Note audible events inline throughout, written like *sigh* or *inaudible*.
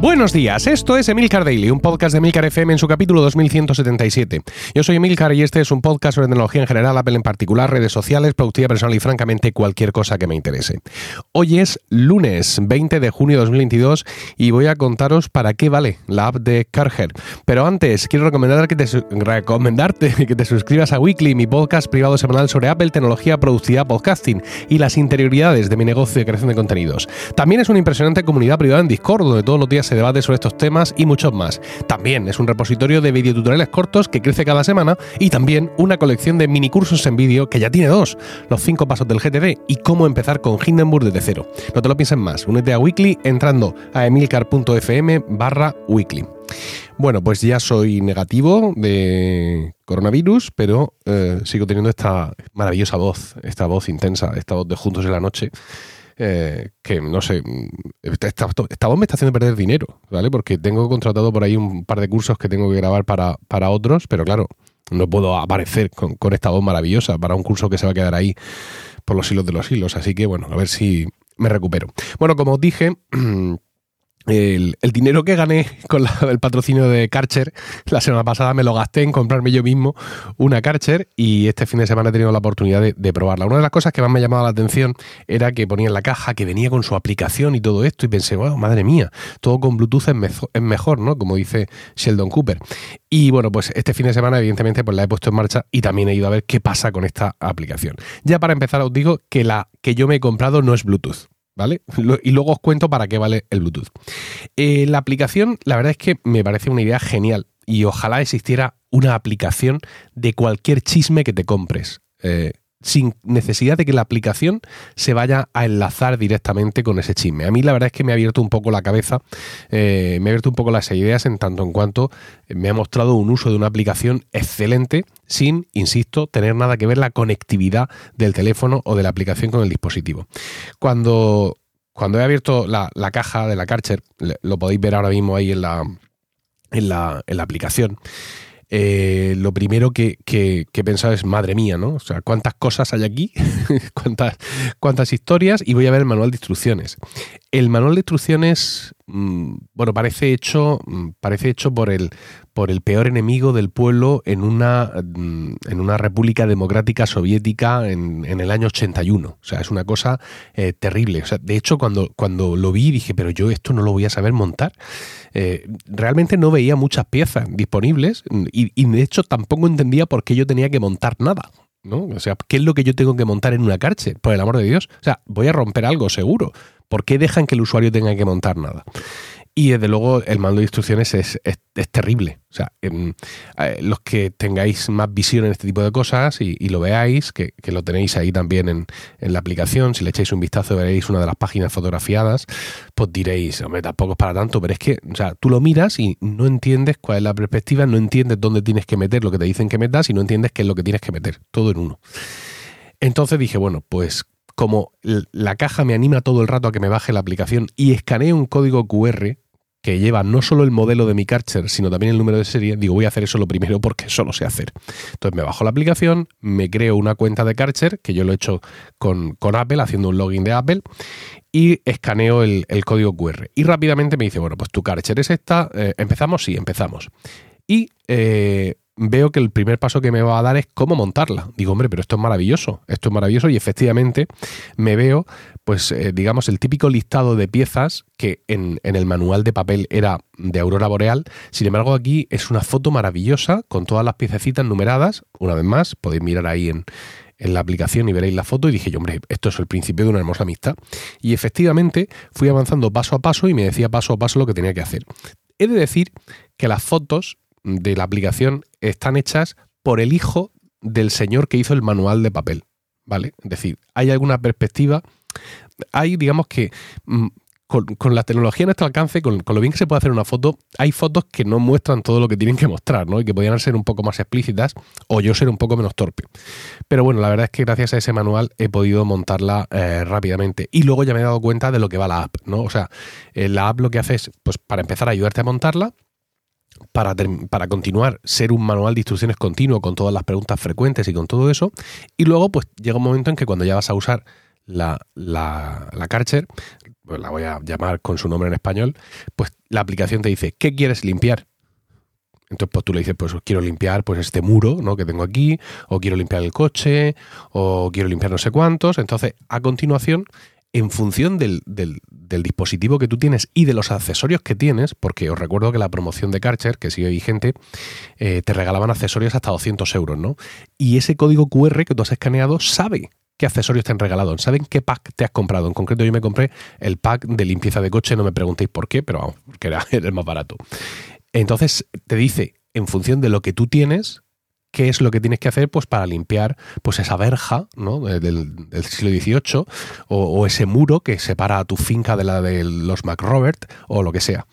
Buenos días, esto es Emilcar Daily, un podcast de Emilcar FM en su capítulo 2177. Yo soy Emilcar y este es un podcast sobre tecnología en general, Apple en particular, redes sociales, productividad personal y francamente cualquier cosa que me interese. Hoy es lunes 20 de junio de 2022 y voy a contaros para qué vale la app de Carger. Pero antes, quiero recomendar que te recomendarte *laughs* que te suscribas a Weekly, mi podcast privado semanal sobre Apple, tecnología, productividad, podcasting y las interioridades de mi negocio de creación de contenidos. También es una impresionante comunidad privada en Discord, donde todos los días se debate sobre estos temas y muchos más. También es un repositorio de videotutoriales cortos que crece cada semana y también una colección de mini cursos en vídeo que ya tiene dos, los cinco pasos del GTD y cómo empezar con Hindenburg desde cero. No te lo pienses más, únete a Weekly entrando a emilcar.fm barra weekly. Bueno, pues ya soy negativo de coronavirus, pero eh, sigo teniendo esta maravillosa voz, esta voz intensa, esta voz de Juntos en la Noche, eh, que no sé, esta, voz me está haciendo perder dinero, ¿vale? Porque tengo contratado por ahí un par de cursos que tengo que grabar para, para otros, pero claro, no puedo aparecer con, con esta voz maravillosa para un curso que se va a quedar ahí por los hilos de los hilos. Así que bueno, a ver si me recupero. Bueno, como os dije, *clears throat* El, dinero que gané con el patrocinio de Karcher la semana pasada me lo gasté en comprarme yo mismo una Karcher y este fin de semana he tenido la oportunidad de, probarla. Una de las cosas que más me llamaba la atención era que ponía en la caja que venía con su aplicación y todo esto y pensé, wow, madre mía, todo con Bluetooth es, mejor, ¿no? Como dice Sheldon Cooper. Y bueno, pues este fin de semana evidentemente pues la he puesto en marcha y también he ido a ver qué pasa con esta aplicación. Ya para empezar os digo que la que yo me he comprado no es Bluetooth. ¿Vale? Y luego os cuento para qué vale el Bluetooth. Eh, la aplicación, la verdad es que me parece una idea genial y ojalá existiera una aplicación de cualquier chisme que te compres. Eh, sin necesidad de que la aplicación se vaya a enlazar directamente con ese chisme. A mí la verdad es que me ha abierto un poco la cabeza, eh, me ha abierto un poco las ideas en tanto en cuanto me ha mostrado un uso de una aplicación excelente sin, insisto, tener nada que ver la conectividad del teléfono o de la aplicación con el dispositivo. Cuando, cuando he abierto la, caja de la Karcher, lo podéis ver ahora mismo ahí en la, en la, en la aplicación, eh, lo primero que, que, he pensado es, madre mía, ¿no? O sea, cuántas cosas hay aquí, *laughs* cuántas, cuántas historias, y voy a ver el manual de instrucciones. El manual de instrucciones, bueno, parece hecho, mm, parece hecho por el, por el peor enemigo del pueblo en una, mm, en una república democrática soviética en, el año 81. O sea, es una cosa eh, terrible. O sea, de hecho, cuando, cuando lo vi dije, pero yo esto no lo voy a saber montar. Eh, realmente no veía muchas piezas disponibles y, y de hecho tampoco entendía por qué yo tenía que montar nada. ¿no? O sea, ¿qué es lo que yo tengo que montar en una carche? Por el amor de Dios. O sea, voy a romper algo seguro. ¿Por qué dejan que el usuario tenga que montar nada? Y desde luego el mando de instrucciones es, terrible. O sea, em, eh, los que tengáis más visión en este tipo de cosas y, lo veáis, que, lo tenéis ahí también en, la aplicación, si le echáis un vistazo veréis una de las páginas fotografiadas, pues diréis, hombre, tampoco es para tanto, pero es que, o sea, tú lo miras y no entiendes cuál es la perspectiva, no entiendes dónde tienes que meter lo que te dicen que metas y no entiendes qué es lo que tienes que meter, todo en uno. Entonces dije, bueno, pues como la caja me anima todo el rato a que me baje la aplicación y escanee un código QR que lleva no solo el modelo de mi Karcher, sino también el número de serie, digo, voy a hacer eso lo primero porque eso lo sé hacer. Entonces me bajo la aplicación, me creo una cuenta de Karcher, que yo lo he hecho con, Apple, haciendo un login de Apple, y escaneo el, código QR. Y rápidamente me dice, bueno, pues tu Karcher es esta, eh, ¿empezamos? Sí, empezamos. Y eh, veo que el primer paso que me va a dar es cómo montarla. Digo, hombre, pero esto es maravilloso, esto es maravilloso y efectivamente me veo, pues eh, digamos, el típico listado de piezas que en, el manual de papel era de Aurora Boreal. Sin embargo, aquí es una foto maravillosa con todas las piececitas numeradas. Una vez más, podéis mirar ahí en, en la aplicación y veréis la foto y dije yo, hombre, esto es el principio de una hermosa amistad. Y efectivamente fui avanzando paso a paso y me decía paso a paso lo que tenía que hacer. He de decir que las fotos de la aplicación están hechas por el hijo del señor que hizo el manual de papel. ¿Vale? Es decir, hay alguna perspectiva. Hay, digamos que. Mm, con, la tecnología a nuestro alcance, con, lo bien que se puede hacer una foto, hay fotos que no muestran todo lo que tienen que mostrar, ¿no? Y que podrían ser un poco más explícitas o yo ser un poco menos torpe. Pero bueno, la verdad es que gracias a ese manual he podido montarla eh, rápidamente. Y luego ya me he dado cuenta de lo que va la app, ¿no? O sea, eh, la app lo que hace es, pues para empezar a ayudarte a montarla, para, para, continuar, ser un manual de instrucciones continuo con todas las preguntas frecuentes y con todo eso. Y luego, pues llega un momento en que cuando ya vas a usar la, la, la Karcher, pues la voy a llamar con su nombre en español, pues la aplicación te dice, ¿qué quieres limpiar? Entonces, pues tú le dices, pues quiero limpiar pues este muro ¿no? que tengo aquí, o quiero limpiar el coche, o quiero limpiar no sé cuántos. Entonces, a continuación, en función del, dispositivo que tú tienes y de los accesorios que tienes, porque os recuerdo que la promoción de Karcher, que sigue vigente, eh, te regalaban accesorios hasta 200 euros, ¿no? Y ese código QR que tú has escaneado sabe qué accesorios te han regalado, saben qué pack te has comprado. En concreto, yo me compré el pack de limpieza de coche, no me preguntéis por qué, pero vamos, porque era *laughs* el más barato. Entonces te dice, en función de lo que tú tienes, qué es lo que tienes que hacer pues, para limpiar pues, esa verja ¿no? del, siglo XVIII o, ese muro que separa a tu finca de la de los McRobert o lo que sea.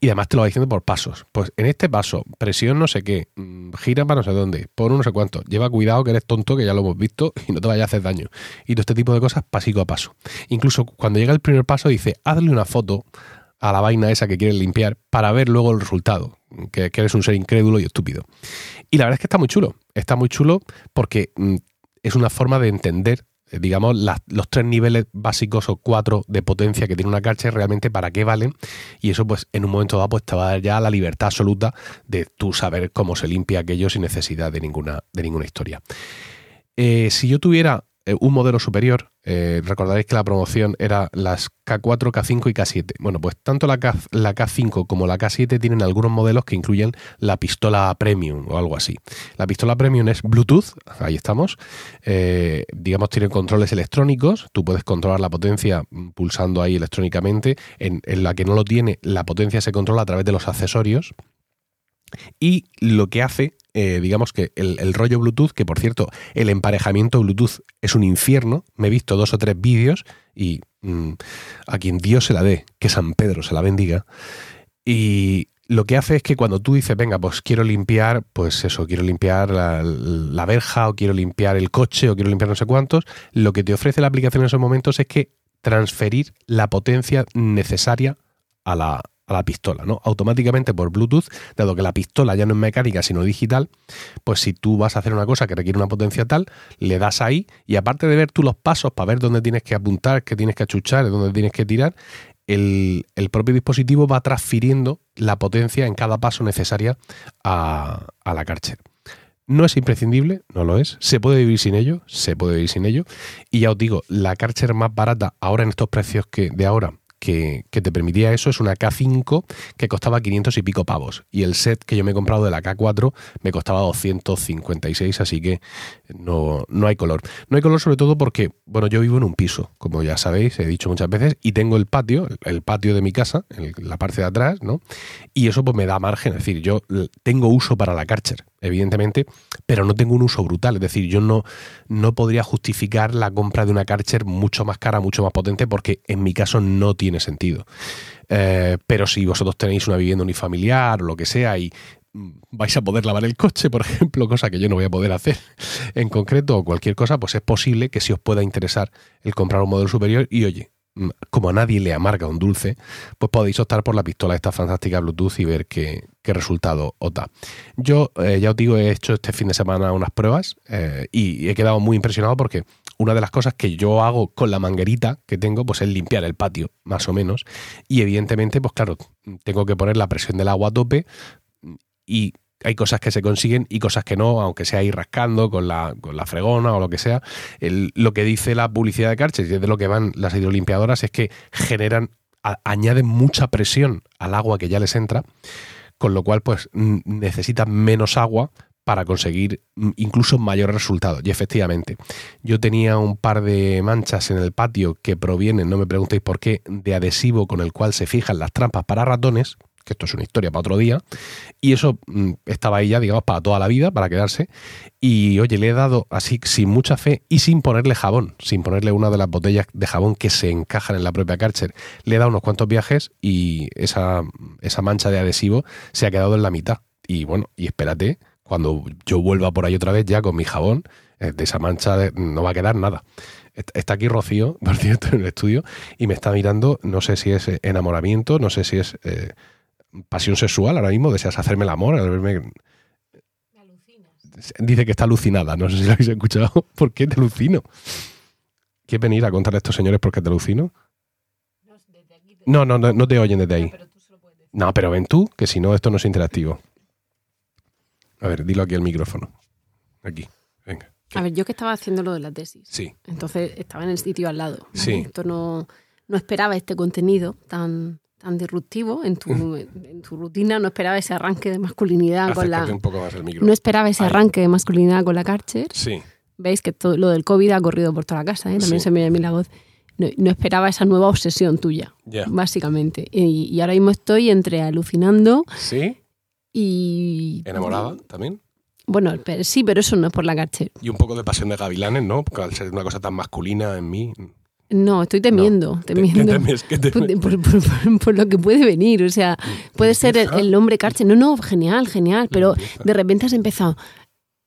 Y además te lo va diciendo por pasos. Pues en este paso, presión no sé qué, mm, gira para no sé dónde, por no sé cuánto. Lleva cuidado que eres tonto, que ya lo hemos visto, *laughs* y no te vaya a hacer daño. Y todo este tipo de cosas pasico a paso. Incluso cuando llega el primer paso dice, hazle una foto a la vaina esa que quieres limpiar para ver luego el resultado, que, eres un ser incrédulo y estúpido. Y la verdad es que está muy chulo, está muy chulo porque mm, es una forma de entender, eh, digamos, los tres niveles básicos o cuatro de potencia que tiene una carche realmente para qué valen y eso pues en un momento dado pues te va a dar ya la libertad absoluta de tú saber cómo se limpia aquello sin necesidad de ninguna, de ninguna historia. Eh, si yo tuviera eh, un modelo superior. Eh, recordaréis que la promoción era las K4, K5 y K7. Bueno, pues tanto la, K, la K5 como la K7 tienen algunos modelos que incluyen la pistola Premium o algo así. La pistola Premium es Bluetooth, ahí estamos. Eh, digamos, tiene controles electrónicos. Tú puedes controlar la potencia pulsando ahí electrónicamente. En, en la que no lo tiene, la potencia se controla a través de los accesorios. Y lo que hace eh, digamos que el, rollo Bluetooth, que por cierto, el emparejamiento Bluetooth es un infierno. Me he visto dos o tres vídeos y mm, a quien Dios se la dé, que San Pedro se la bendiga. Y lo que hace es que cuando tú dices, venga, pues quiero limpiar, pues eso, quiero limpiar la, la, verja o quiero limpiar el coche o quiero limpiar no sé cuántos, lo que te ofrece la aplicación en esos momentos es que transferir la potencia necesaria a la, a la pistola, ¿no? Automáticamente por Bluetooth, dado que la pistola ya no es mecánica sino digital, pues si tú vas a hacer una cosa que requiere una potencia tal, le das ahí y aparte de ver tú los pasos para ver dónde tienes que apuntar, qué tienes que achuchar, dónde tienes que tirar, el, propio dispositivo va transfiriendo la potencia en cada paso necesaria a, la Karcher. No es imprescindible, no lo es. Se puede vivir sin ello, se puede vivir sin ello. Y ya os digo, la Karcher más barata ahora en estos precios que de ahora que, te permitía eso es una K5 que costaba 500 y pico pavos. Y el set que yo me he comprado de la K4 me costaba 256, así que no, no hay color. No hay color sobre todo porque, bueno, yo vivo en un piso, como ya sabéis, he dicho muchas veces, y tengo el patio, el patio de mi casa, la parte de atrás, ¿no? Y eso pues me da margen, es decir, yo tengo uso para la Karcher evidentemente, pero no tengo un uso brutal. Es decir, yo no, no podría justificar la compra de una Karcher mucho más cara, mucho más potente, porque en mi caso no tiene sentido. Eh, pero si vosotros tenéis una vivienda unifamiliar o lo que sea y vais a poder lavar el coche, por ejemplo, cosa que yo no voy a poder hacer en concreto o cualquier cosa, pues es posible que si os pueda interesar el comprar un modelo superior y oye, como a nadie le amarga un dulce, pues podéis optar por la pistola esta fantástica Bluetooth y ver qué, resultado os da. Yo, eh, ya os digo, he hecho este fin de semana unas pruebas eh, y he quedado muy impresionado porque una de las cosas que yo hago con la manguerita que tengo, pues es limpiar el patio, más o menos. Y evidentemente, pues claro, tengo que poner la presión del agua a tope y hay cosas que se consiguen y cosas que no, aunque sea ir rascando con la, con la fregona o lo que sea. lo que dice la publicidad de Karcher y de lo que van las hidrolimpiadoras es que generan, añaden mucha presión al agua que ya les entra, con lo cual pues necesitan menos agua para conseguir incluso mayores resultados. Y efectivamente, yo tenía un par de manchas en el patio que provienen, no me preguntéis por qué, de adhesivo con el cual se fijan las trampas para ratones que esto es una historia para otro día, y eso mm, estaba ahí ya, digamos, para toda la vida, para quedarse, y oye, le he dado así sin mucha fe y sin ponerle jabón, sin ponerle una de las botellas de jabón que se encajan en la propia Karcher, le he dado unos cuantos viajes y esa, esa mancha de adhesivo se ha quedado en la mitad. Y bueno, y espérate, cuando yo vuelva por ahí otra vez ya con mi jabón, eh, de esa mancha no va a quedar nada. Está aquí Rocío, *laughs* por cierto, en el estudio, y me está mirando, no sé si es enamoramiento, no sé si es eh, pasión sexual ahora mismo, deseas hacerme el amor al verme. Dice que está alucinada, no sé si lo habéis escuchado. *laughs* ¿Por qué te alucino? ¿Quieres venir a contar a estos señores por qué te alucino? No, no, no, no te oyen desde ahí. No, pero ven tú, que si no, esto no es interactivo. A ver, dilo aquí al micrófono. Aquí, venga. A ver, yo que estaba haciendo lo de la tesis. Sí. Entonces estaba en el sitio al lado. ¿vale? Sí. Esto no, no esperaba este contenido tan, tan disruptivo en tu, en tu rutina. No esperaba ese arranque de masculinidad con la. un poco más el micro. No esperaba ese Ahí. arranque de masculinidad con la Karcher. Sí. Veis que todo lo del COVID ha corrido por toda la casa, ¿eh? también Sí. se me oye a mí la voz. No, no esperaba esa nueva obsesión tuya, Ya. básicamente. Y, y ahora mismo estoy entre alucinando ¿Sí? y. ¿Enamorada también? Bueno, pero- sí, pero eso no es por la Karcher. Y un poco de pasión de gavilanes, ¿no? Porque al ser una cosa tan masculina en mí. No, estoy temiendo, ¿Qué- temiendo. ¿Qué temes? ¿Qué por, temes? por- por- por- por lo que puede venir. O sea, puede ser el, hombre Karcher. No, no, genial, genial. Pero de repente has empezado.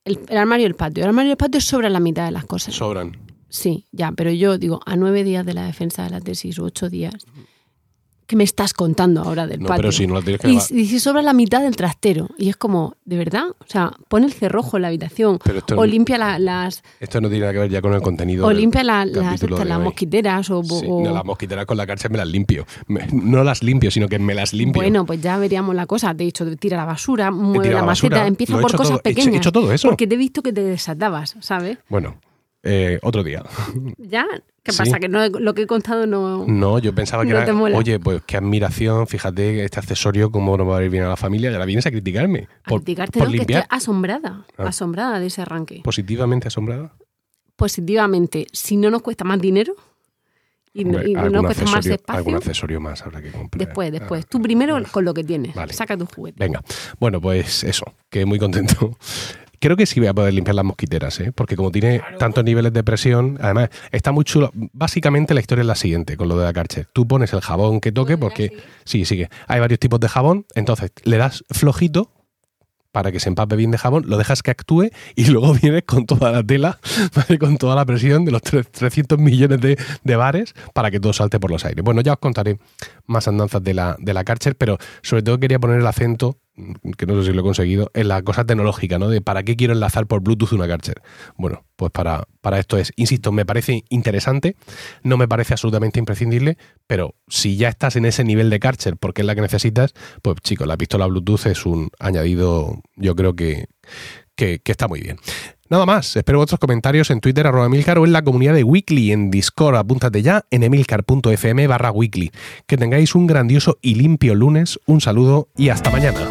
El, el armario y el patio. El armario y el patio sobre la mitad de las cosas. Sobran. Sí, ya, pero yo digo, a nueve días de la defensa de la tesis o ocho días, ¿qué me estás contando ahora del No, patio? pero si no la tienes que y, y si sobra la mitad del trastero. Y es como, ¿de verdad? O sea, pon el cerrojo en la habitación. Pero esto, O limpia la- las, esto no tiene nada que ver ya con el contenido. o limpia la- las, estas, las mosquiteras. O, Sí, o- no, las mosquiteras con la cárcel me las limpio. Me- no las limpio, sino que me las limpio. Bueno, pues ya veríamos la cosa. Te he dicho, tira la basura, mueve la maceta, empieza he por cosas todo, he hecho- pequeñas. he hecho todo eso. Porque te he visto que te desatabas, ¿sabes? Bueno, eh, otro día. *laughs* ¿Ya? ¿Qué Sí. pasa? Que no, lo que he contado no... No, yo pensaba que No era, oye, pues qué admiración, fíjate este accesorio, cómo no va a ir bien a la familia, y ahora vienes a criticarme. A Por, criticarte, por no, que limpiar. estoy asombrada, Ah. asombrada de ese arranque. Positivamente asombrada. Positivamente, si no nos cuesta más dinero y, no- y no cuesta más espacio, Algún accesorio más habrá que comprar. después, después. Ah, Tú primero con lo que tienes, Vale. saca tu juguete. Venga, bueno, pues eso, que muy contento. Creo que sí voy a poder limpiar las mosquiteras, ¿eh? porque como tiene tantos niveles de presión, además está muy chulo. Básicamente la historia es la siguiente con lo de la Karcher. Tú pones el jabón que toque, porque sí, sigue. Hay varios tipos de jabón, entonces le das flojito para que se empape bien de jabón, lo dejas que actúe y *laughs* luego vienes con toda la tela, *laughs* ¿vale? con toda la presión de los tre- 300 millones de, de bares para que todo salte por los aires. Bueno, ya os contaré más andanzas de la, de la Karcher, pero sobre todo quería poner el acento, que no sé si lo he conseguido, en la cosa tecnológica, ¿no? De para qué quiero enlazar por Bluetooth una Karcher. Bueno, pues para, para esto es, insisto, me parece interesante, no me parece absolutamente imprescindible, pero si ya estás en ese nivel de Karcher porque es la que necesitas, pues chicos, la pistola Bluetooth es un añadido, yo creo que, que, está muy bien. Nada más, espero vuestros comentarios en Twitter, arroba Emilcar, o en la comunidad de Weekly en Discord. Apúntate ya en emilcar.fm barra weekly. Que tengáis un grandioso y limpio lunes, un saludo y hasta mañana.